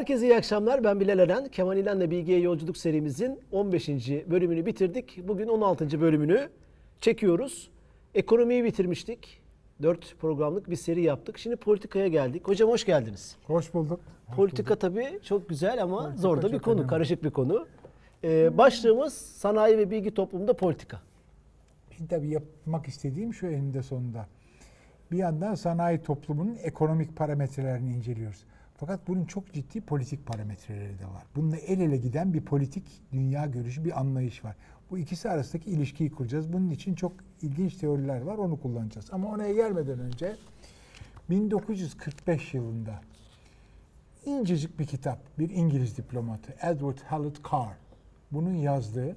Herkese iyi akşamlar. Ben Bilal Eren. Kemal İlhan'la Bilgiye Yolculuk serimizin 15. bölümünü bitirdik. Bugün 16. bölümünü çekiyoruz. Ekonomiyi bitirmiştik. 4 programlık bir seri yaptık. Şimdi politikaya geldik. Hocam hoş geldiniz. Hoş bulduk. Politika tabii çok güzel ama Politika zor da bir konu, önemli. karışık bir konu. Ee, başlığımız sanayi ve bilgi toplumunda politika. Şimdi tabii yapmak istediğim şu eninde sonunda. Bir yandan sanayi toplumunun ekonomik parametrelerini inceliyoruz. Fakat bunun çok ciddi politik parametreleri de var. Bununla el ele giden bir politik dünya görüşü, bir anlayış var. Bu ikisi arasındaki ilişkiyi kuracağız. Bunun için çok ilginç teoriler var, onu kullanacağız. Ama oraya gelmeden önce 1945 yılında incecik bir kitap, bir İngiliz diplomatı Edward Hallett Carr. Bunun yazdığı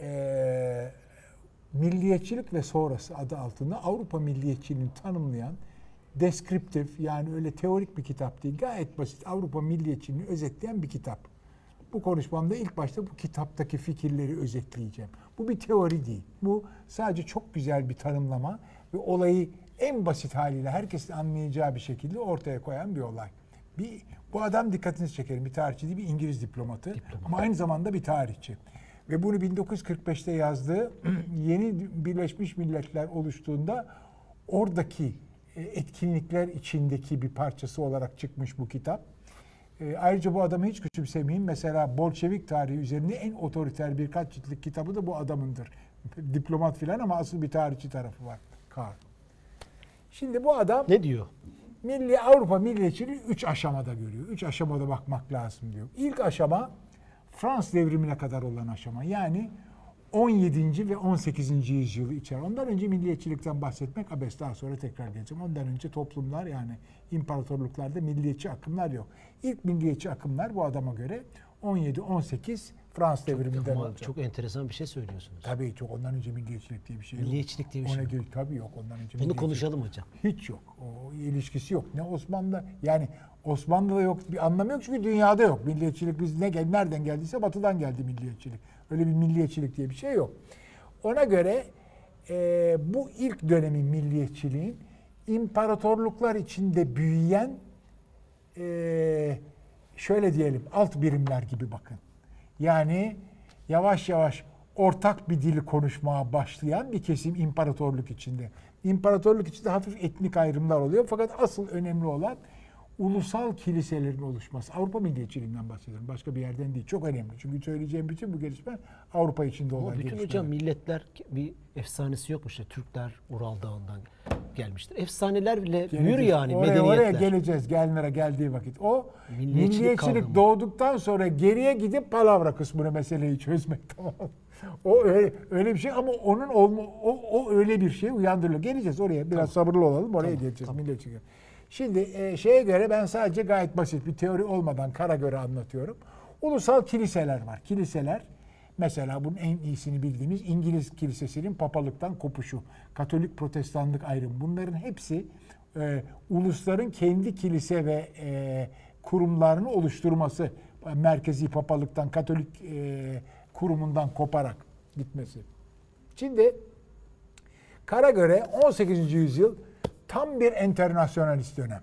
eee, Milliyetçilik ve Sonrası adı altında Avrupa milliyetçiliğini tanımlayan deskriptif yani öyle teorik bir kitap değil gayet basit Avrupa milliyetçiliğini özetleyen bir kitap. Bu konuşmamda ilk başta bu kitaptaki fikirleri özetleyeceğim. Bu bir teori değil. Bu sadece çok güzel bir tanımlama ve olayı en basit haliyle herkesin anlayacağı bir şekilde ortaya koyan bir olay. Bir, bu adam dikkatinizi çekerim. Bir tarihçi değil, bir İngiliz diplomatı. Ama aynı zamanda bir tarihçi. Ve bunu 1945'te yazdığı yeni Birleşmiş Milletler oluştuğunda oradaki etkinlikler içindeki bir parçası olarak çıkmış bu kitap. E, ayrıca bu adamı hiç küçümsemeyeyim. Mesela Bolşevik tarihi üzerinde en otoriter birkaç ciltlik kitabı da bu adamındır. Diplomat filan ama asıl bir tarihçi tarafı var. Karl. Şimdi bu adam Ne diyor? Milli Avrupa milliyetçiliği üç aşamada görüyor. Üç aşamada bakmak lazım diyor. İlk aşama Fransız devrimine kadar olan aşama. Yani 17. ve 18. yüzyılı içer. Ondan önce milliyetçilikten bahsetmek abes. Daha sonra tekrar geleceğim. Ondan önce toplumlar yani imparatorluklarda milliyetçi akımlar yok. İlk milliyetçi akımlar bu adama göre 17-18 Fransız devriminden Ama olacak. çok enteresan bir şey söylüyorsunuz. Tabii çok ondan önce milliyetçilik diye bir şey yok. Milliyetçilik diye bir şey Ona yok. göre- Tabii yok ondan önce. Bunu konuşalım hocam. hiç yok. O ilişkisi yok. Ne Osmanlı yani Osmanlı'da yok bir anlamı yok çünkü dünyada yok. Milliyetçilik biz ne gel nereden geldiyse batıdan geldi milliyetçilik. Öyle bir milliyetçilik diye bir şey yok. Ona göre e, bu ilk dönemin milliyetçiliğin imparatorluklar içinde büyüyen e, şöyle diyelim alt birimler gibi bakın. Yani yavaş yavaş ortak bir dili konuşmaya başlayan bir kesim imparatorluk içinde. İmparatorluk içinde hafif etnik ayrımlar oluyor fakat asıl önemli olan ulusal kiliselerin oluşması. Avrupa milliyetçiliğinden bahsediyorum. Başka bir yerden değil. Çok önemli. Çünkü söyleyeceğim bütün bu gelişme Avrupa içinde olan Ama bütün gelişmeler. hocam milletler bir efsanesi yok mu işte Türkler Ural Dağı'ndan gelmiştir. Efsanelerle Geleceğiz. yani oraya, medeniyetler. Oraya geleceğiz. Gelnere geldiği vakit. O Milliyetçilik milliyetçilik, doğduktan sonra geriye gidip palavra kısmını meseleyi çözmek tamam? O öyle, öyle bir şey ama onun olma, o, o öyle bir şey uyandırılıyor. Geleceğiz oraya. Biraz sabırlı olalım. Oraya geleceğiz. Milliyetçilik. Şimdi e, şeye göre ben sadece gayet basit bir teori olmadan kara göre anlatıyorum. Ulusal kiliseler var. Kiliseler Mesela bunun en iyisini bildiğimiz İngiliz kilisesinin papalıktan kopuşu, Katolik protestanlık ayrımı. Bunların hepsi e, ulusların kendi kilise ve e, kurumlarını oluşturması, merkezi papalıktan, Katolik e, kurumundan koparak gitmesi. Şimdi Kara göre 18. yüzyıl tam bir internasyonalist dönem.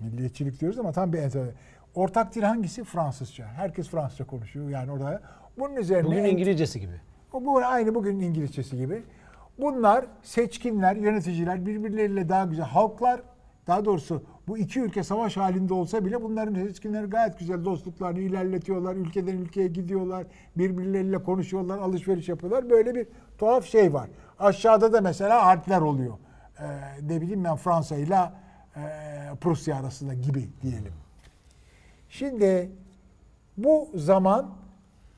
Milliyetçilik diyoruz ama tam bir internasyonalist. Ortak dil hangisi? Fransızca. Herkes Fransızca konuşuyor. Yani orada bunun üzerine Bugün İngilizcesi gibi. bu aynı bugünün İngilizcesi gibi. Bunlar seçkinler, yöneticiler birbirleriyle daha güzel halklar daha doğrusu bu iki ülke savaş halinde olsa bile bunların seçkinleri gayet güzel dostluklarını ilerletiyorlar. Ülkeden ülkeye gidiyorlar. Birbirleriyle konuşuyorlar, alışveriş yapıyorlar. Böyle bir tuhaf şey var. Aşağıda da mesela harpler oluyor. Ee, ne bileyim ben Fransa ile e, Prusya arasında gibi diyelim. Şimdi bu zaman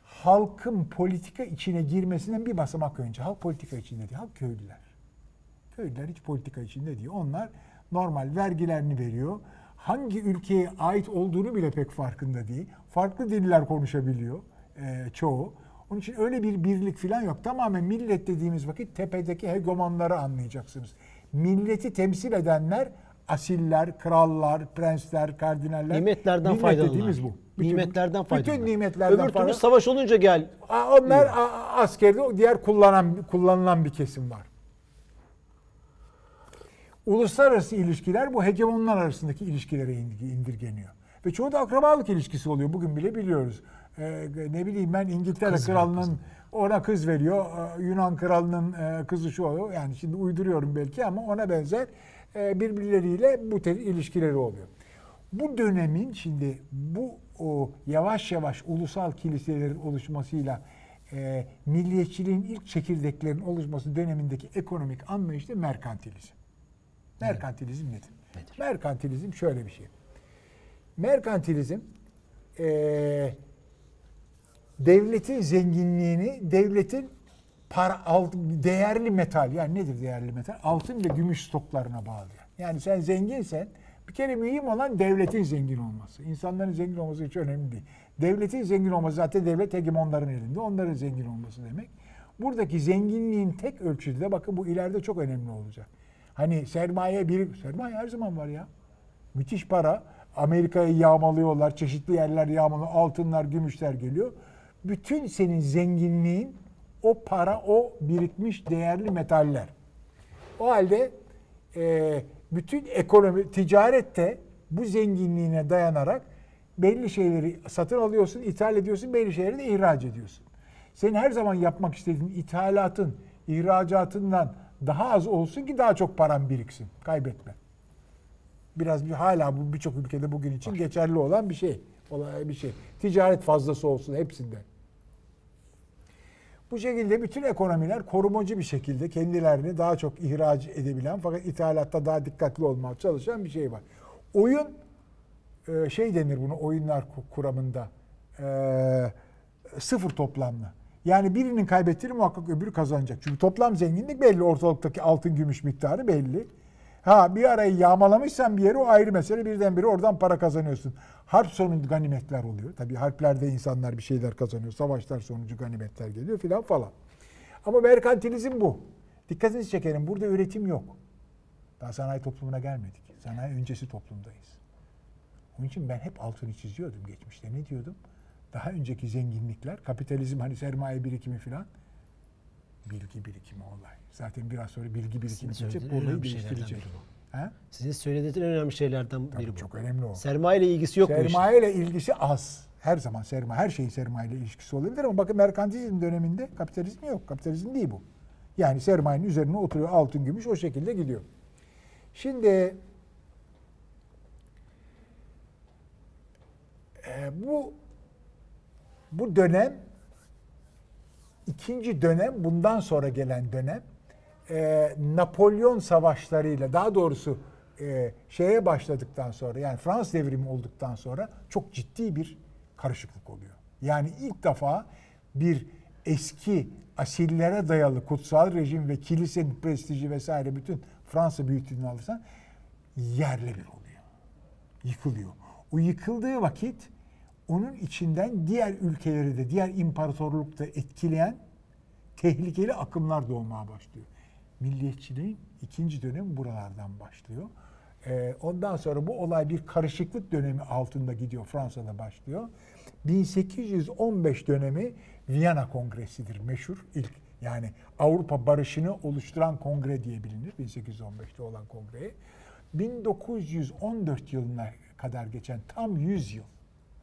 halkın politika içine girmesinden bir basamak önce. Halk politika içinde değil, halk köylüler. Köylüler hiç politika içinde değil. Onlar normal vergilerini veriyor. Hangi ülkeye ait olduğunu bile pek farkında değil. Farklı diller konuşabiliyor e, çoğu. Onun için öyle bir birlik falan yok. Tamamen millet dediğimiz vakit tepedeki hegemonları anlayacaksınız. Milleti temsil edenler asiller, krallar, prensler, kardinaller. Nimetlerden Millet faydalanırlar. dediğimiz bu. nimetlerden faydalanırlar. Bütün nimetlerden Öbür türlü savaş olunca gel. Onlar askerde diğer kullanan kullanılan bir kesim var. Uluslararası ilişkiler bu hegemonlar arasındaki ilişkilere indirgeniyor. Ve çoğu da akrabalık ilişkisi oluyor. Bugün bile biliyoruz. Ee, ne bileyim ben İngiltere Kız kralının. Ona kız veriyor. Ee, Yunan kralının e, kızı şu oluyor. Yani şimdi uyduruyorum belki ama ona benzer e, birbirleriyle bu tür ilişkileri oluyor. Bu dönemin şimdi bu o yavaş yavaş ulusal kiliselerin oluşmasıyla e, milliyetçiliğin ilk çekirdeklerin oluşması dönemindeki ekonomik anlayış da merkantilizm. Merkantilizm nedir? Nedir? Merkantilizm şöyle bir şey. Merkantilizm e, devletin zenginliğini devletin para altın, değerli metal yani nedir değerli metal? Altın ve gümüş stoklarına bağlıyor. Yani sen zenginsen bir kere mühim olan devletin zengin olması. İnsanların zengin olması hiç önemli değil. Devletin zengin olması zaten devlet hegemonların elinde. Onların zengin olması demek. Buradaki zenginliğin tek ölçüsü de bakın bu ileride çok önemli olacak. Hani sermaye bir sermaye her zaman var ya. Müthiş para. Amerika'yı yağmalıyorlar. Çeşitli yerler yağmalıyor. Altınlar, gümüşler geliyor. Bütün senin zenginliğin o para, o birikmiş değerli metaller. O halde e, bütün ekonomi, ticarette bu zenginliğine dayanarak belli şeyleri satın alıyorsun, ithal ediyorsun, belli şeyleri de ihraç ediyorsun. Senin her zaman yapmak istediğin ithalatın, ihracatından daha az olsun ki daha çok paran biriksin. Kaybetme. Biraz bir hala bu birçok ülkede bugün için geçerli olan bir şey. Olay bir şey. Ticaret fazlası olsun hepsinde. Bu şekilde bütün ekonomiler korumacı bir şekilde kendilerini daha çok ihraç edebilen fakat ithalatta daha dikkatli olmaya çalışan bir şey var. Oyun e, şey denir bunu oyunlar ku- kuramında e, sıfır toplamlı. Yani birinin kaybettiğini muhakkak öbürü kazanacak. Çünkü toplam zenginlik belli. Ortalıktaki altın gümüş miktarı belli. Ha bir arayı yağmalamışsan bir yeri o ayrı mesele. Birdenbire oradan para kazanıyorsun. Harp sonucu ganimetler oluyor. Tabii harplerde insanlar bir şeyler kazanıyor. Savaşlar sonucu ganimetler geliyor filan falan. Ama merkantilizm bu. Dikkatinizi çekerim. Burada üretim yok. Daha sanayi toplumuna gelmedik. Sanayi öncesi toplumdayız. Onun için ben hep altını çiziyordum geçmişte. Ne diyordum? Daha önceki zenginlikler, kapitalizm hani sermaye birikimi filan bilgi birikimi olay. Zaten biraz sonra bilgi birikimi söylediğiniz Bu olayı değiştirecek. Ha? Sizin söylediğiniz en önemli şeylerden Tabii biri bu. çok önemli o. Sermaye ile ilgisi yok. Sermaye ile ilgisi az. Her zaman sermaye, her şeyin sermaye ile ilişkisi olabilir ama bakın merkantilizm döneminde kapitalizm yok. Kapitalizm değil bu. Yani sermayenin üzerine oturuyor altın gümüş o şekilde gidiyor. Şimdi e, bu bu dönem ikinci dönem bundan sonra gelen dönem e, Napolyon savaşlarıyla daha doğrusu e, şeye başladıktan sonra yani Fransız devrimi olduktan sonra çok ciddi bir karışıklık oluyor. Yani ilk defa bir eski asillere dayalı kutsal rejim ve kilisenin prestiji vesaire bütün Fransa büyüklüğünü alırsan yerle bir oluyor. Yıkılıyor. O yıkıldığı vakit onun içinden diğer ülkeleri de diğer imparatorlukta etkileyen tehlikeli akımlar doğmaya başlıyor. Milliyetçiliğin ikinci dönemi buralardan başlıyor. Ee, ondan sonra bu olay bir karışıklık dönemi altında gidiyor. Fransa'da başlıyor. 1815 dönemi Viyana Kongresi'dir meşhur ilk. Yani Avrupa barışını oluşturan kongre diye bilinir 1815'te olan kongreye. 1914 yılına kadar geçen tam 100 yıl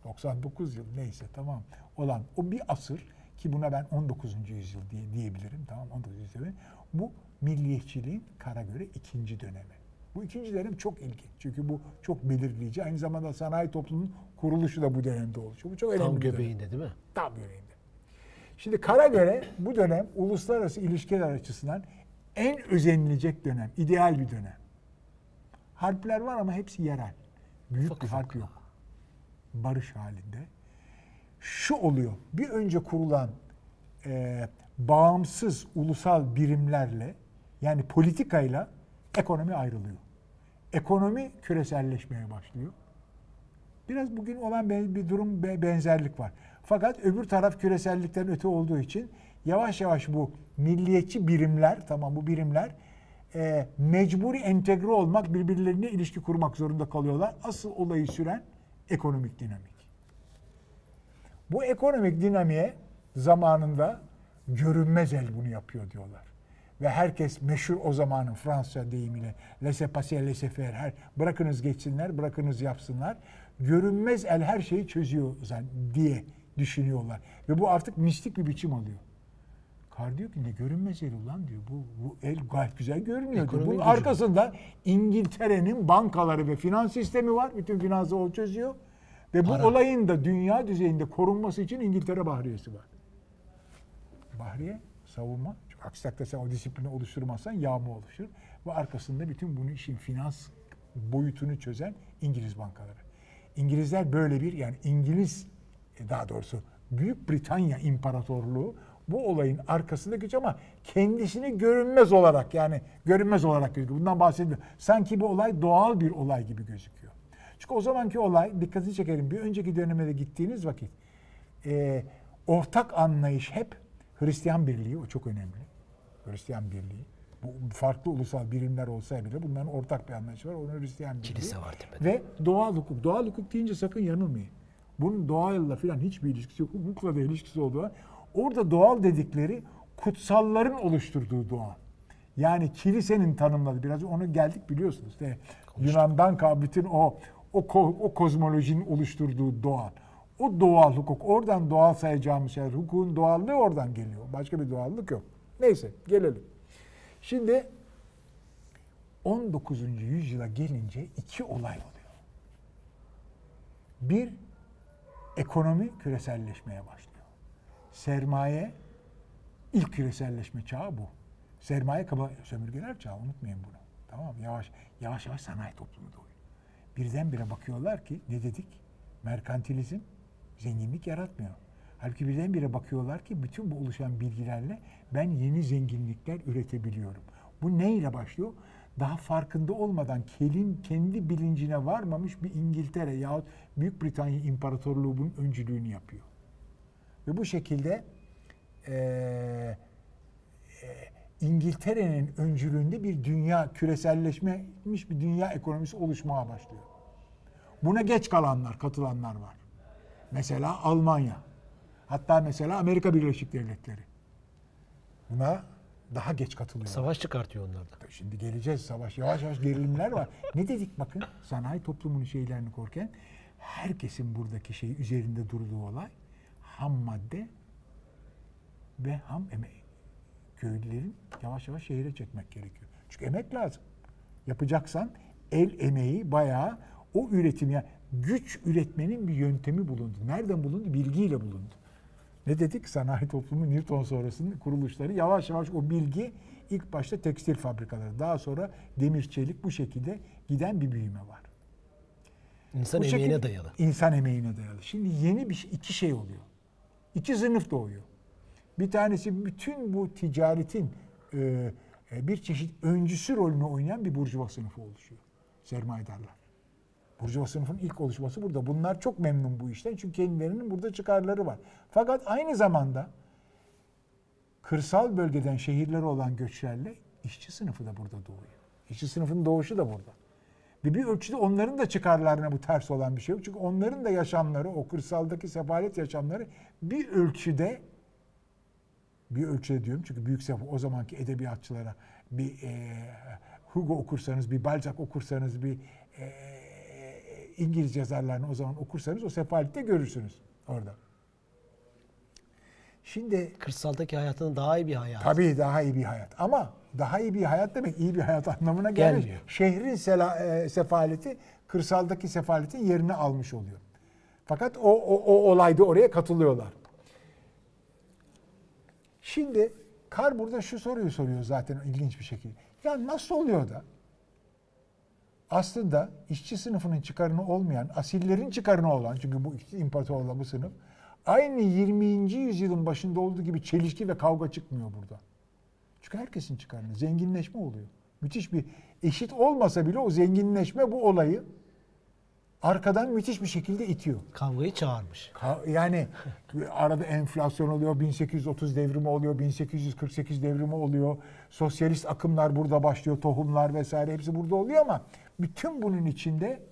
99 yıl neyse tamam olan o bir asır ki buna ben 19. yüzyıl diye, diyebilirim tamam 19. yüzyıl. Bu milliyetçiliğin kara göre ikinci dönemi. Bu ikinci dönem çok ilginç. Çünkü bu çok belirleyici. Aynı zamanda sanayi toplumunun kuruluşu da bu dönemde oluşuyor. Bu çok önemli Tam göbeğinde değil mi? Tam göbeğinde. Şimdi kara göre bu dönem uluslararası ilişkiler açısından en özenilecek dönem, ideal bir dönem. Harpler var ama hepsi yerel. Büyük Ufak bir ufak. harp yok. Barış halinde. Şu oluyor. Bir önce kurulan e, bağımsız ulusal birimlerle yani politikayla ekonomi ayrılıyor. Ekonomi küreselleşmeye başlıyor. Biraz bugün olan bir durum be- benzerlik var. Fakat öbür taraf küresellikten öte olduğu için yavaş yavaş bu milliyetçi birimler, tamam bu birimler e, mecburi entegre olmak, birbirlerine ilişki kurmak zorunda kalıyorlar. Asıl olayı süren ekonomik dinamik. Bu ekonomik dinamiğe zamanında görünmez el bunu yapıyor diyorlar. Ve herkes meşhur o zamanın Fransızca deyimiyle laissez passer laissez faire her bırakınız geçsinler bırakınız yapsınlar görünmez el her şeyi çözüyor zan- diye düşünüyorlar ve bu artık mistik bir biçim alıyor. Kar diyor ki ne görünmez el ulan diyor. Bu, bu el gayet güzel görünüyor. Ekonomi Bunun gücü. arkasında İngiltere'nin bankaları ve finans sistemi var. Bütün finansı o çözüyor. Ve bu Para. olayın da dünya düzeyinde korunması için İngiltere Bahriyesi var. Bahriye savunma. Aksi takdirde sen o disiplini oluşturmazsan yağma oluşur. Ve arkasında bütün bunun işin finans boyutunu çözen İngiliz bankaları. İngilizler böyle bir yani İngiliz e, daha doğrusu Büyük Britanya İmparatorluğu bu olayın arkasında güç ama kendisini görünmez olarak yani görünmez olarak gözüküyor. Bundan bahsediyor. Sanki bu olay doğal bir olay gibi gözüküyor. Çünkü o zamanki olay dikkatini çekelim. Bir önceki döneme de gittiğiniz vakit e, ortak anlayış hep Hristiyan birliği o çok önemli. Hristiyan birliği. Bu farklı ulusal birimler olsa bile bunların ortak bir anlayışı var. Onun Hristiyan birliği. Kilise var tepede. Ve doğal hukuk. Doğal hukuk deyince sakın yanılmayın. Bunun doğayla falan hiçbir ilişkisi yok. Hukukla da ilişkisi olduğu. Orada doğal dedikleri kutsalların oluşturduğu doğa. Yani kilisenin tanımladığı biraz onu geldik biliyorsunuz. İşte Yunan'dan kal bütün o o, ko- o kozmolojinin oluşturduğu doğal. O doğal hukuk. Oradan doğal sayacağımız şeyler. Hukukun doğallığı oradan geliyor. Başka bir doğallık yok. Neyse gelelim. Şimdi 19. yüzyıla gelince iki olay oluyor. Bir, ekonomi küreselleşmeye başlıyor. Sermaye, ilk küreselleşme çağı bu. Sermaye kaba sömürgeler çağı, unutmayın bunu. Tamam? Yavaş, yavaş yavaş sanayi toplumu doğuyor. Birdenbire bakıyorlar ki, ne dedik? Merkantilizm zenginlik yaratmıyor. Halbuki birdenbire bakıyorlar ki bütün bu oluşan bilgilerle ben yeni zenginlikler üretebiliyorum. Bu neyle başlıyor? Daha farkında olmadan kelin kendi bilincine varmamış bir İngiltere yahut Büyük Britanya İmparatorluğu bunun öncülüğünü yapıyor. Ve bu şekilde eee, eee, İngiltere'nin öncülüğünde bir dünya küreselleşmiş bir dünya ekonomisi oluşmaya başlıyor. Buna geç kalanlar, katılanlar var. Mesela Almanya. Hatta mesela Amerika Birleşik Devletleri. Buna daha geç katılıyor. Savaş çıkartıyor onlar da. Şimdi geleceğiz savaş. Yavaş yavaş gerilimler var. Ne dedik bakın sanayi toplumunun şeylerini korken herkesin buradaki şeyi üzerinde durduğu olay ham madde ve ham emeği. Köylülerin yavaş yavaş şehire çekmek gerekiyor. Çünkü emek lazım. Yapacaksan el emeği bayağı o üretim yani güç üretmenin bir yöntemi bulundu. Nereden bulundu? Bilgiyle bulundu. Ne dedik? Sanayi toplumu Newton sonrasının kuruluşları yavaş yavaş o bilgi ilk başta tekstil fabrikaları daha sonra demir çelik bu şekilde giden bir büyüme var. İnsan Bu emeğine şekilde- dayalı. İnsan emeğine dayalı. Şimdi yeni bir şey, iki şey oluyor. İki sınıf doğuyor. Bir tanesi bütün bu ticaretin e, e, bir çeşit öncüsü rolünü oynayan bir burjuva sınıfı oluşuyor. Sermayedarlar. Burjuva sınıfın ilk oluşması burada. Bunlar çok memnun bu işten çünkü kendilerinin burada çıkarları var. Fakat aynı zamanda kırsal bölgeden şehirlere olan göçlerle işçi sınıfı da burada doğuyor. İşçi sınıfının doğuşu da burada. Ve bir ölçüde onların da çıkarlarına bu ters olan bir şey yok. Çünkü onların da yaşamları, o kırsaldaki sefalet yaşamları bir ölçüde bir ölçüde diyorum çünkü büyük sefa o zamanki edebiyatçılara bir e, Hugo okursanız, bir Balzac okursanız, bir e, İngiliz yazarlarını o zaman okursanız o sefalette görürsünüz orada. Şimdi Kırsaldaki hayatının daha iyi bir hayat. Tabii daha iyi bir hayat. Ama daha iyi bir hayat demek iyi bir hayat anlamına gelmiyor. Gelmiyor. Şehrin sela, e, sefaleti kırsaldaki sefaletin yerini almış oluyor. Fakat o, o, o olayda oraya katılıyorlar. Şimdi Kar burada şu soruyu soruyor zaten ilginç bir şekilde. Ya nasıl oluyor da aslında işçi sınıfının çıkarını olmayan, asillerin çıkarını olan çünkü bu imparatorla bu sınıf aynı 20. yüzyılın başında olduğu gibi çelişki ve kavga çıkmıyor burada. Çünkü herkesin çıkarını, zenginleşme oluyor. Müthiş bir eşit olmasa bile o zenginleşme bu olayı arkadan müthiş bir şekilde itiyor. Kavgayı çağırmış. Ka- Yani arada enflasyon oluyor, 1830 devrimi oluyor, 1848 devrimi oluyor. Sosyalist akımlar burada başlıyor, tohumlar vesaire hepsi burada oluyor ama bütün bunun içinde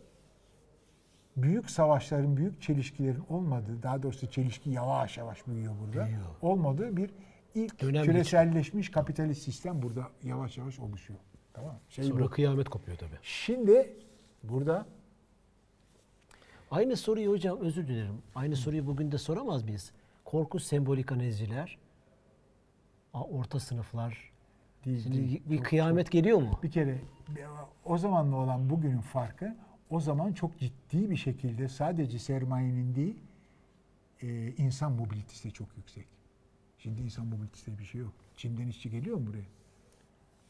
büyük savaşların, büyük çelişkilerin olmadığı, daha doğrusu çelişki yavaş yavaş büyüyor burada. Büyüyor. Olmadığı bir ilk Dönem küreselleşmiş kapitalist sistem burada yavaş yavaş oluşuyor. Tamam? Şey Sonra bu. kıyamet kopuyor tabii. Şimdi burada Aynı soruyu hocam özür dilerim. Aynı soruyu bugün de soramaz mıyız? Korkunç sembolik analizciler, orta sınıflar. Değil, Şimdi değil. bir Çok- kıyamet geliyor mu? Bir kere o zamanla olan bugünün farkı o zaman çok ciddi bir şekilde sadece sermayenin değil e, insan mobilitesi de çok yüksek. Şimdi insan mobilitesi bir şey yok. Çin'den işçi geliyor mu buraya?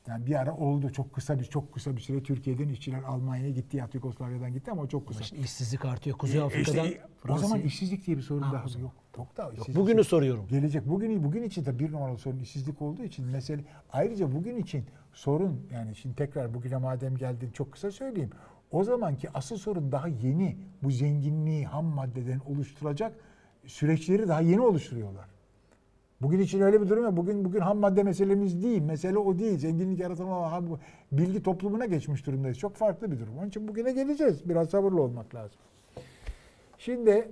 Yani bir ara oldu çok kısa bir çok kısa bir süre Türkiye'den işçiler Almanya'ya gitti, ya Yugoslavya'dan gitti ama o çok Ama kısa. şimdi işsizlik artıyor. Kuzey E, Afrika'dan işte, o Fransa'ya- zaman işsizlik diye bir sorun Ha, daha o zaman. yok. Yok da Yok, işsizlik- bugünü soruyorum. Gelecek bugün bugün için de bir numaralı sorun işsizlik olduğu için mesele ayrıca bugün için sorun yani şimdi tekrar bugüne madem geldin çok kısa söyleyeyim. O zamanki asıl sorun daha yeni bu zenginliği ham maddeden oluşturacak süreçleri daha yeni oluşturuyorlar. Bugün için öyle bir durum yok. Bugün bugün ham madde meselemiz değil. Mesele o değil. Zenginlik yaratımı ham- bilgi toplumuna geçmiş durumdayız. Çok farklı bir durum. Onun için bugüne geleceğiz. Biraz sabırlı olmak lazım. Şimdi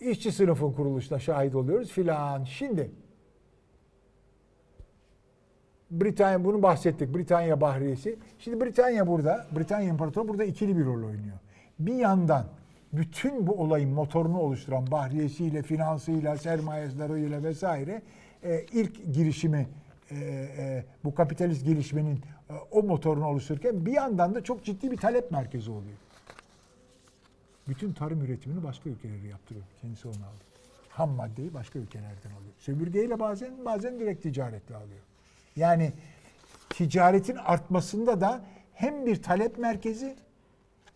işçi sınıfın kuruluşuna şahit oluyoruz filan. Şimdi Britanya bunu bahsettik. Britanya Bahriyesi. Şimdi Britanya burada, Britanya İmparatoru burada ikili bir rol oynuyor. Bir yandan bütün bu olayın motorunu oluşturan Bahriyesiyle, finansıyla, sermayesiyle vesaire e, ilk girişimi e, e, bu kapitalist gelişmenin e, o motorunu oluştururken bir yandan da çok ciddi bir talep merkezi oluyor. Bütün tarım üretimini başka ülkelere yaptırıyor. Kendisi onu alıyor. Ham maddeyi başka ülkelerden alıyor. Sömürgeyle bazen bazen direkt ticaretle alıyor. Yani ticaretin artmasında da hem bir talep merkezi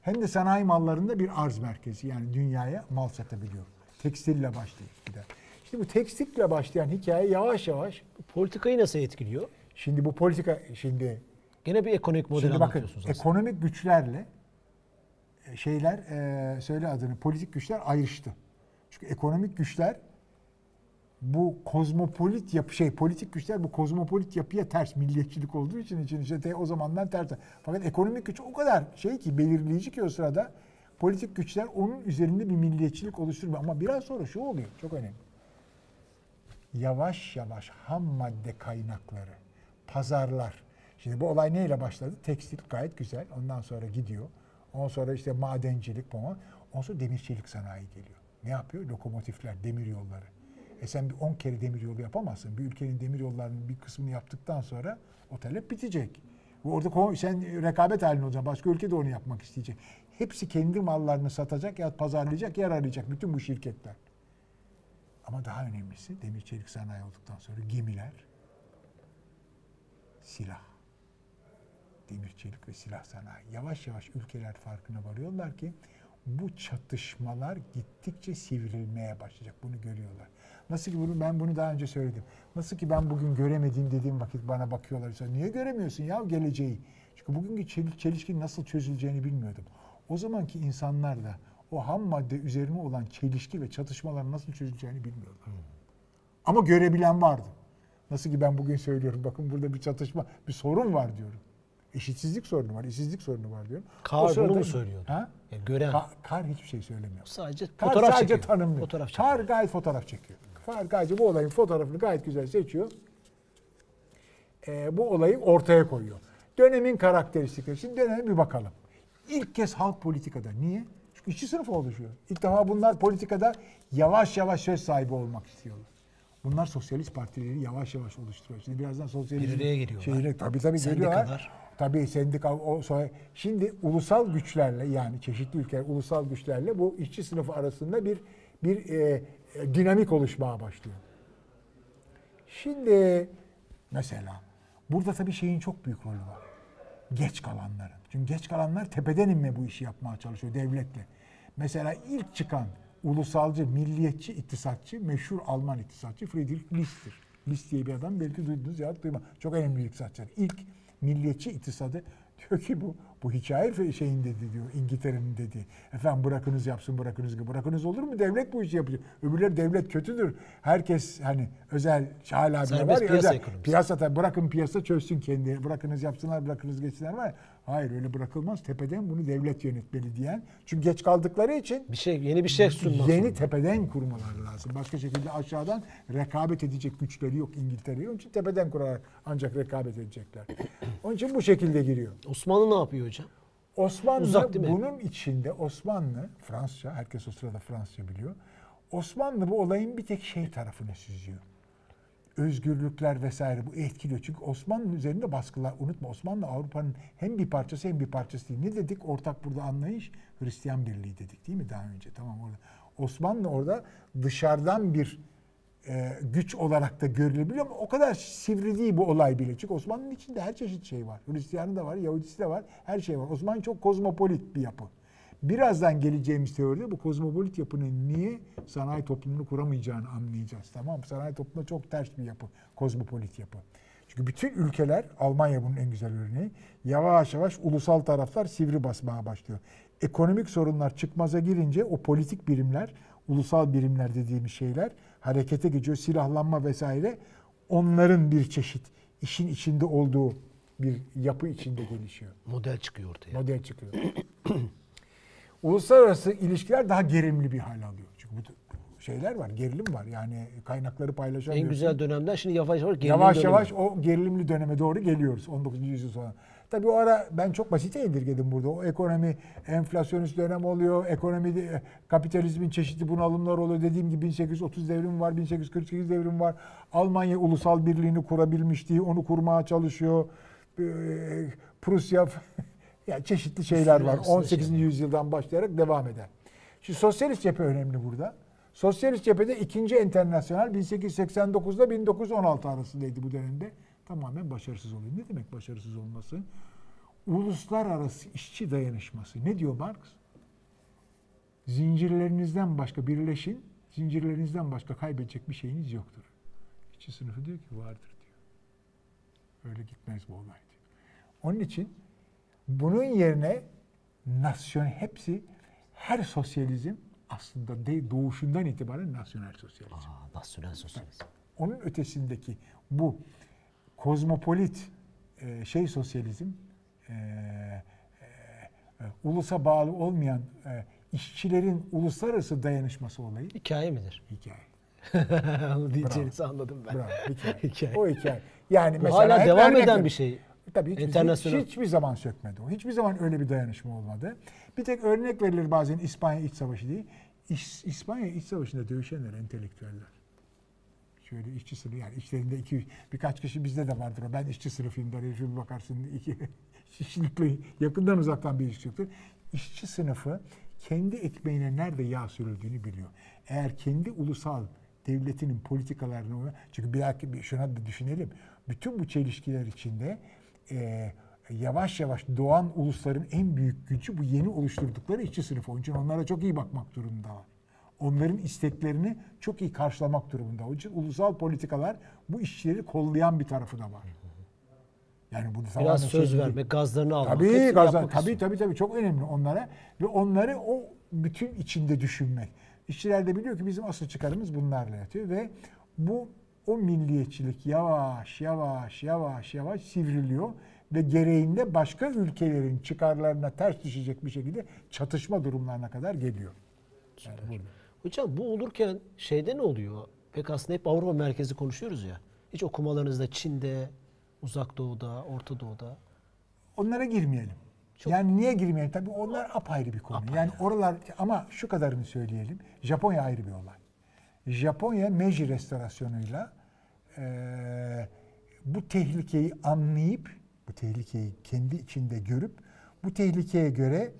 hem de sanayi mallarında bir arz merkezi. Yani dünyaya mal satabiliyor. Tekstille başlayıp gider. İşte bu tekstille başlayan hikaye yavaş yavaş Politikayı nasıl etkiliyor? şimdi bu politika şimdi Gene bir ekonomik model Şimdi bakın anlatıyorsunuz aslında. ekonomik güçlerle e, şeyler e, söyle adını politik güçler ayrıştı. Çünkü ekonomik güçler bu kozmopolit yapı şey politik güçler bu kozmopolit yapıya ters milliyetçilik olduğu için için işte te- o zamandan ters. Fakat ekonomik güç o kadar şey ki belirleyici ki o sırada politik güçler onun üzerinde bir milliyetçilik oluşturuyor. Ama biraz sonra şu oluyor çok önemli. Yavaş yavaş ham madde kaynakları, pazarlar. Şimdi bu olay neyle başladı? Tekstil gayet güzel. Ondan sonra gidiyor. Ondan sonra işte madencilik falan. Ondan sonra demir çelik sanayi geliyor. Ne yapıyor? Lokomotifler, demir yolları. E sen bir 10 kere demir yolu yapamazsın. Bir ülkenin demir yollarının bir kısmını yaptıktan sonra o talep bitecek. Bu Orada sen rekabet halinde olacaksın. Başka ülke de onu yapmak isteyecek. Hepsi kendi mallarını satacak ya pazarlayacak, yer arayacak bütün bu şirketler. Ama daha önemlisi demir çelik sanayi olduktan sonra gemiler, silah. Demir çelik ve silah sanayi. Yavaş yavaş ülkeler farkına varıyorlar ki bu çatışmalar gittikçe sivrilmeye başlayacak. Bunu görüyorlar. Nasıl ki bunu ben bunu daha önce söyledim. Nasıl ki ben bugün göremediğim dediğim vakit bana bakıyorlar. Sen niye göremiyorsun ya geleceği? Çünkü bugünkü çel- çelişkinin nasıl çözüleceğini bilmiyordum. O zamanki insanlar da o ham madde üzerine olan çelişki ve çatışmaların nasıl çözüleceğini bilmiyorlar. Ama görebilen vardı. Nasıl ki ben bugün söylüyorum. Bakın burada bir çatışma, bir sorun var diyorum. Eşitsizlik sorunu var, işsizlik sorunu var diyorum. Kar O bunu mu söylüyordu? Ha? Yani gören Ka- kar hiçbir şey söylemiyor. sadece Kar fotoğraf sadece çekiyor. tanımlıyor. Fotoğraf çekiyor. Kar gayet fotoğraf çekiyor. Kar gayet bu olayın fotoğrafını gayet güzel seçiyor. Ee, bu olayı ortaya koyuyor. Dönemin karakteristikleri. Şimdi döneme bir bakalım. İlk kez halk politikada. Niye? Çünkü işçi sınıfı oluşuyor. İlk defa bunlar politikada yavaş yavaş söz sahibi olmak istiyorlar. Bunlar sosyalist partileri yavaş yavaş oluşturuyor. Şimdi birazdan sosyalizm Bir araya geliyorlar. şeyine tabii tabii geliyorlar. Tabii sendika o sonra şimdi ulusal güçlerle yani çeşitli ülkeler ulusal güçlerle bu işçi sınıfı arasında bir bir e, e, dinamik oluşmaya başlıyor. Şimdi mesela burada tabii şeyin çok büyük rolü var. Geç kalanların. Çünkü geç kalanlar tepeden inme bu işi yapmaya çalışıyor devletle. Mesela ilk çıkan ulusalcı, milliyetçi, iktisatçı, meşhur Alman iktisatçı Friedrich List'tir. List diye bir adam belki duydunuz ya duyma. Çok önemli bir iktisatçı. İlk milliyetçi iktisadı diyor ki bu Bu hikaye şeyin dedi diyor İngiltere'nin dediği. Efendim bırakınız yapsın bırakınız bırakınız olur mu? Devlet bu işi yapacak. Öbürleri devlet kötüdür. Herkes hani özel bile Serbest var ya özel piyasa bırakın piyasa çözsün kendi. Bırakınız yapsınlar bırakınız geçsinler var. ya. Hayır öyle bırakılmaz. Tepeden bunu devlet yönetmeli diyen. Çünkü geç kaldıkları için Bir şey yeni bir şey sunmak Yeni tepeden kurmaları lazım. Başka şekilde aşağıdan rekabet edecek güçleri yok İngiltere'ye. Onun için tepeden kurarak ancak rekabet edecekler. Onun için bu şekilde giriyor. Osmanlı ne yapıyor hocam? Osmanlı Uzak bunun içinde Osmanlı, Fransızca, herkes o sırada Fransızca biliyor. Osmanlı bu olayın bir tek şey tarafını süzüyor. Özgürlükler vesaire bu etkiliyor. Çünkü Osmanlı'nın üzerinde baskılar. Unutma Osmanlı Avrupa'nın hem bir parçası hem bir parçası değil. Ne dedik? Ortak burada anlayış Hristiyan Birliği dedik değil mi daha önce? Tamam orada. Osmanlı orada dışarıdan bir e, güç olarak da görülebiliyor ama o kadar sivri değil bu olay bile. Çünkü Osmanlı'nın içinde her çeşit şey var. Hristiyanı da var, Yahudisi de var, her şey var. Osmanlı çok kozmopolit bir yapı. Birazdan geleceğimiz teoride bu kozmopolit yapının niye sanayi toplumunu kuramayacağını anlayacağız. Tamam mı? Sanayi toplumuna çok ters bir yapı, kozmopolit yapı. Çünkü bütün ülkeler, Almanya bunun en güzel örneği, yavaş yavaş ulusal taraflar sivri basmaya başlıyor. Ekonomik sorunlar çıkmaza girince o politik birimler, ulusal birimler dediğimiz şeyler harekete geçiyor. Silahlanma vesaire onların bir çeşit işin içinde olduğu bir yapı içinde gelişiyor. Model çıkıyor ortaya. Model çıkıyor. Uluslararası ilişkiler daha gerilimli bir hal alıyor. Çünkü bu şeyler var, gerilim var. Yani kaynakları paylaşamıyorsun. En güzel dönemden şimdi yavaş yavaş gerilim Yavaş dönemi. yavaş o gerilimli döneme doğru geliyoruz 19. yüzyıl sonra. Tabii o ara ben çok basite indirgedim burada. O ekonomi enflasyonist dönem oluyor. Ekonomi e, kapitalizmin çeşitli bunalımlar oluyor. Dediğim gibi 1830 devrim var, 1848 devrim var. Almanya ulusal birliğini kurabilmişti. Onu kurmaya çalışıyor. Ee, Prusya yani çeşitli şeyler var. arasında 18. şey yüzyıldan başlayarak devam eder. Şimdi sosyalist cephe önemli burada. Sosyalist cephede ikinci internasyonel 1889'da 1916 arasındaydı bu dönemde. Tamamen başarısız oluyor. Ne demek başarısız olması? Uluslararası işçi dayanışması. Ne diyor Marx? Zincirlerinizden başka birleşin, zincirlerinizden başka kaybedecek bir şeyiniz yoktur. İşçi sınıfı diyor ki vardır diyor. Öyle gitmez bu olay diyor. Onun için bunun yerine nasyon hepsi her sosyalizm aslında de, doğuşundan itibaren nasyonel sosyalizm. Aa, nasyonel sosyalizm. Onun ötesindeki bu kozmopolit e, şey sosyalizm e, e, e, ulusa bağlı olmayan e, işçilerin uluslararası dayanışması olayı Hikaye midir? hikaye. Onu diyeceğinizi anladım ben. Bravo, hikaye. Hikaye. O hikaye. Yani Bu mesela hala devam eden bir şey. Tabii hiçbir, Internasyonel. hiçbir zaman sökmedi o. Hiçbir zaman öyle bir dayanışma olmadı. Bir tek örnek verilir bazen İspanya İç Savaşı diye. İş- İspanya İç Savaşı'nda dövüşenler entelektüeller. Şöyle işçi sınıfı yani içlerinde iki birkaç kişi bizde de vardır o. Ben işçi sınıfıyım der. Şöyle bakarsın iki kişilikle yakından uzaktan bir ilişki yoktur. İşçi sınıfı kendi ekmeğine nerede yağ sürüldüğünü biliyor. Eğer kendi ulusal devletinin politikalarını çünkü bir dakika bir şuna da düşünelim. Bütün bu çelişkiler içinde e, yavaş yavaş doğan ulusların en büyük gücü bu yeni oluşturdukları işçi sınıfı. Onun için onlara çok iyi bakmak durumundalar. Onların isteklerini çok iyi karşılamak durumunda. Onun için ulusal politikalar bu işçileri kollayan bir tarafı da var. Yani bu tamamen Biraz söz değil. vermek, gazlarını almak. Tabii gazlar, tabii tabii tabii çok önemli onlara ve onları o bütün içinde düşünmek. İşçiler de biliyor ki bizim asıl çıkarımız bunlarla yatıyor ve bu o milliyetçilik yavaş yavaş yavaş yavaş sivriliyor ve gereğinde başka ülkelerin çıkarlarına ters düşecek bir şekilde çatışma durumlarına kadar geliyor. Yani burada. Hocam bu olurken şeyde ne oluyor? Pek aslında hep Avrupa merkezi konuşuyoruz ya. Hiç okumalarınızda Çin'de, Uzak Doğu'da, Orta Doğu'da. Onlara girmeyelim. Çok- Yani niye girmeyelim? Tabii onlar apayrı bir konu. Yani oralar ama şu kadarını söyleyelim. Japonya ayrı bir olay. Japonya Meiji restorasyonuyla eee, bu tehlikeyi anlayıp, bu tehlikeyi kendi içinde görüp, bu tehlikeye göre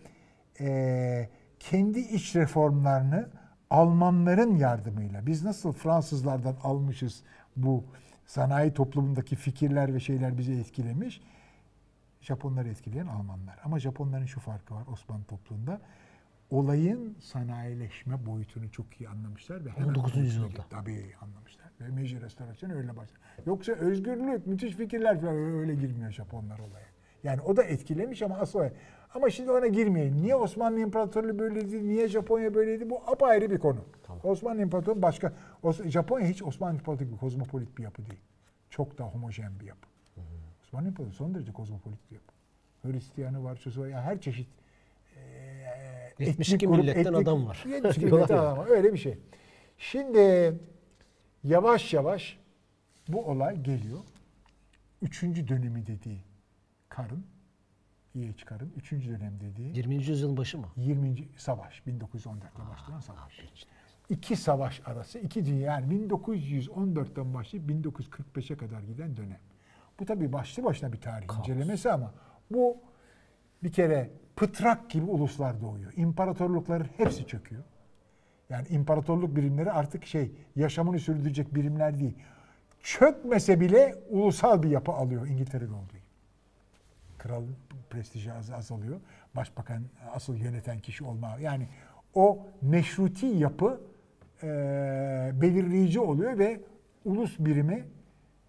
eee, kendi iç reformlarını Almanların yardımıyla, biz nasıl Fransızlardan almışız bu sanayi toplumundaki fikirler ve şeyler bizi etkilemiş. Japonları etkileyen Almanlar. Ama Japonların şu farkı var Osmanlı toplumunda. Olayın sanayileşme boyutunu çok iyi anlamışlar ve hemen 19. onun yüzyılda. Tabii anlamışlar. Meiji restorasyonu öyle başladı. Yoksa özgürlük, müthiş fikirler falan öyle girmiyor Japonlar olaya. Yani o da etkilemiş ama asıl. Ama şimdi ona girmeyelim. Niye Osmanlı İmparatorluğu böyleydi, niye Japonya böyleydi bu apayrı bir konu. Osmanlı İmparatorluğu başka. Japonya hiç Osmanlı İmparatorluğu gibi kozmopolit bir yapı değil. Çok daha homojen bir yapı. Osmanlı İmparatorluğu son derece kozmopolit bir yapı. Hristiyanı var, şusu var. Yani her çeşit e, 72 etnik grup, milletten etnik- adam var. 72 Diyorlar milletten adam var. Öyle bir şey. Şimdi yavaş yavaş bu olay geliyor. Üçüncü dönemi dediği karın, İEç karın, üçüncü dönem dediği 20. yüzyılın başı mı? 20. savaş, 1914'te başlayan savaş. İki savaş arası, iki dünya yani 1914'ten başlayıp 1945'e kadar giden dönem. Bu tabii başlı başına bir tarih incelemesi ama bu bir kere pıtrak gibi uluslar doğuyor. İmparatorlukların hepsi çöküyor. Yani imparatorluk birimleri artık şey yaşamını sürdürecek birimler değil. Çökmese bile ulusal bir yapı alıyor İngiltere'de olduğu gibi. Kral prestiji az- azalıyor. Başbakan asıl yöneten kişi olma. Yani o meşruti yapı eee, belirleyici oluyor ve ulus birimi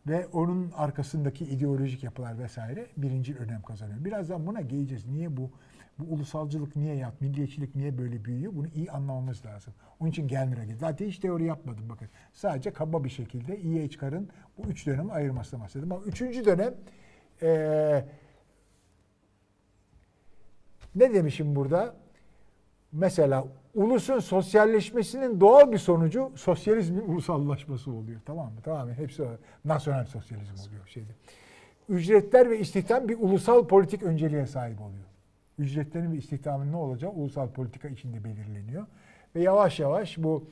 ve onun arkasındaki ideolojik yapılar vesaire birinci önem kazanıyor. Birazdan buna geleceğiz. Niye bu bu ulusalcılık niye yap, milliyetçilik niye böyle büyüyor? Bunu iyi anlamamız lazım. Onun için Gelmir'e. Zaten hiç teori yapmadım bakın. Sadece kaba bir şekilde E.H. Carr'ın bu üç dönemi ayırmasına bahsettim. Ama üçüncü dönem eee ne demişim burada? Mesela ulusun sosyalleşmesinin doğal bir sonucu sosyalizmin ulusallaşması oluyor. Tamam mı? Tamamen hepsi o. Nasyonel sosyalizm oluyor şeyde. Ücretler ve istihdam bir ulusal politik önceliğe sahip oluyor. Ücretlerin ve istihdamın ne olacağı ulusal politika içinde belirleniyor. Ve yavaş yavaş bu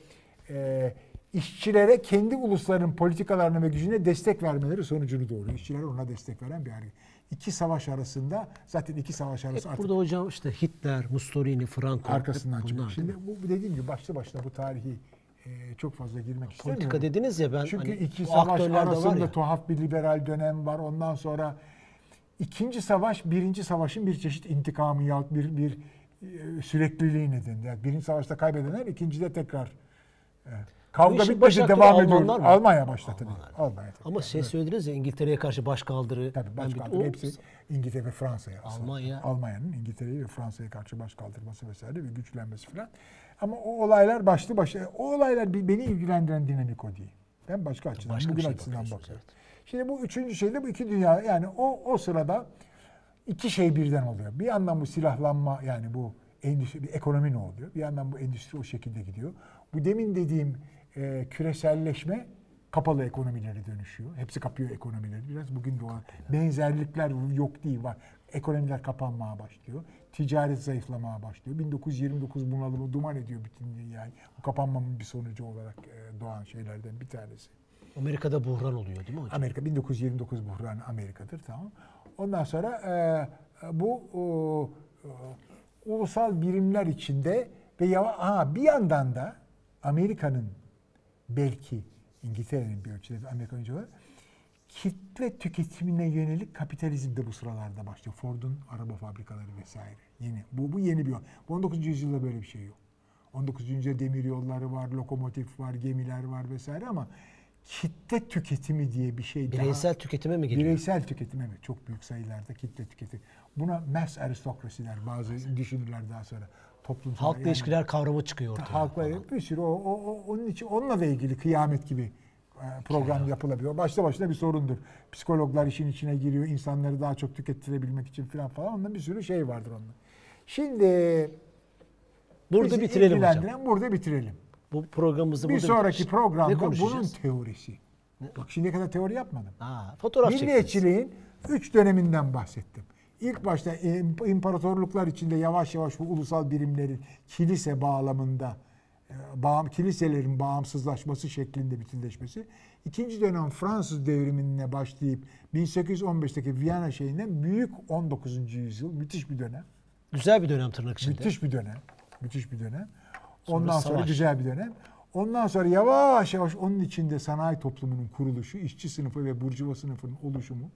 e, işçilere kendi uluslarının politikalarına ve gücüne destek vermeleri sonucunu doğuruyor. İşçiler ona destek veren bir hareket. İki savaş arasında zaten iki savaş arası Hep artık burada hocam işte Hitler, Mussolini, Franco. arkasından çıkıyor. Şimdi bu dediğim gibi başlı başına bu tarihi e, çok fazla girmek istemiyorum. Politika dediniz ya ben Çünkü hani iki savaş arasında tuhaf bir liberal dönem var. Ondan sonra ikinci savaş birinci savaşın bir çeşit intikamı yahut bir bir e, sürekliliği nedeniyle. Yani birinci savaşta kaybedenler ikincide tekrar e, kavga bitmedi devam ediyor. Almanlar mı? Almanya başta tabii. Almanya tabii. Ama şey söylediniz ya İngiltere'ye karşı başkaldırı. Tabii başkaldırı o- hepsi İngiltere ve Fransa'ya. Almanya. Almanya'nın İngiltere'ye ve Fransa'ya karşı başkaldırması vesaire ve güçlenmesi falan. Ama o olaylar başlı başına, o olaylar beni ilgilendiren dinamik o değil. Ben başka açıdan, Başka bugün şey açısından bakıyorum. Şimdi bu üçüncü şeyde bu iki dünya yani o o sırada iki şey birden oluyor. Bir yandan bu silahlanma yani bu endüstri, bir ekonomi ne oluyor? Bir yandan bu endüstri o şekilde gidiyor. Bu demin dediğim e, küreselleşme kapalı ekonomileri dönüşüyor. Hepsi kapıyor ekonomileri. Biraz bugün de o benzerlikler yok değil var. Ekonomiler kapanmaya başlıyor. Ticaret zayıflamaya başlıyor. 1929 bunalımı duman ediyor bütün dünyayı. Bu kapanmanın bir sonucu olarak e, doğan şeylerden bir tanesi. Amerika'da buhran oluyor değil mi hocam? Amerika 1929 buhranı Amerika'dır tamam. Ondan sonra e, bu o, e, ulusal birimler içinde ve ya, aha, bir yandan da Amerika'nın belki İngiltere'nin bir ölçüde Amerikan önce olarak kitle tüketimine yönelik kapitalizm de bu sıralarda başlıyor. Ford'un araba fabrikaları vesaire. Yeni. Bu, bu yeni bir yol. Bu 19. yüzyılda böyle bir şey yok. 19. yüzyılda demir yolları var, lokomotif var, gemiler var vesaire ama kitle tüketimi diye bir şey daha- Bireysel tüketime mi geliyor? Bireysel tüketim evet çok büyük sayılarda kitle tüketim. Buna mass aristokrasi der bazı düşünürler daha sonra. Toplumsal Halkla yani- ilişkiler kavramı çıkıyor ortaya. halkla bir sürü o, o, o- onun için onunla da ilgili kıyamet gibi e, program yapılabiliyor. Başta başına bir sorundur. Psikologlar işin içine giriyor. insanları daha çok tükettirebilmek için falan falan. Ondan bir sürü şey vardır onunla. Şimdi Burada bitirelim hocam. burada bitirelim. Bu programımızı Bir burada sonraki Ne programda bunun konuşacağız? teorisi. Bak şimdiye kadar teori yapmadım. Ha, fotoğraf çektiniz. Milliyetçiliğin üç döneminden bahsettim. İlk başta im- imparatorluklar içinde yavaş yavaş bu ulusal birimlerin kilise bağlamında e, bağım, kiliselerin bağımsızlaşması şeklinde bütünleşmesi. İkinci dönem Fransız devrimine başlayıp 1815'teki Viyana şeyinden büyük 19. yüzyıl müthiş bir dönem. Güzel bir dönem tırnak içinde. Müthiş bir dönem. Müthiş bir dönem. Sonra Ondan sonra savaş. güzel bir dönem. Ondan sonra yavaş yavaş onun içinde sanayi toplumunun kuruluşu, işçi sınıfı ve burjuva sınıfının oluşumu,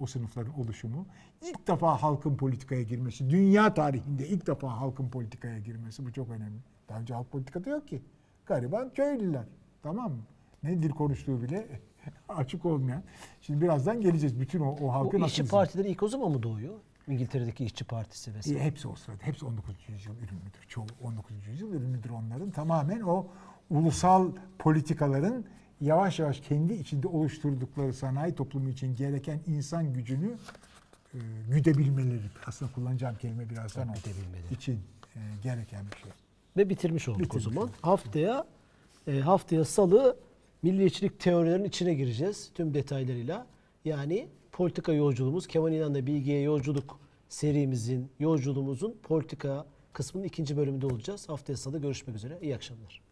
o sınıfların oluşumu, ilk defa halkın politikaya girmesi, dünya tarihinde ilk defa halkın politikaya girmesi bu çok önemli. Daha önce halk politikada yok ki. Gariban köylüler. Tamam mı? Ne dil konuştuğu bile açık olmayan. Şimdi birazdan geleceğiz. Bütün o, o halkı Bu işçi partileri ilk o zaman mı doğuyor? İngiltere'deki işçi partisi vesaire. hepsi o sırada. Hepsi 19. yüzyıl ürünüdür. Çoğu 19. yüzyıl ürünüdür onların. Tamamen o ulusal politikaların yavaş yavaş kendi içinde oluşturdukları sanayi toplumu için gereken insan gücünü e, güdebilmeleri. Aslında kullanacağım kelime birazdan o. Güdebilmeleri. için e, gereken bir şey. Ve bitirmiş olduk Bitirmiş o zaman. olduk. Haftaya e, haftaya salı milliyetçilik teorilerinin içine gireceğiz tüm detaylarıyla. Yani politika yolculuğumuz Kemal İnan'la Bilgiye Yolculuk serimizin, yolculuğumuzun politika kısmının ikinci bölümünde olacağız. Haftaya salı görüşmek üzere. İyi akşamlar.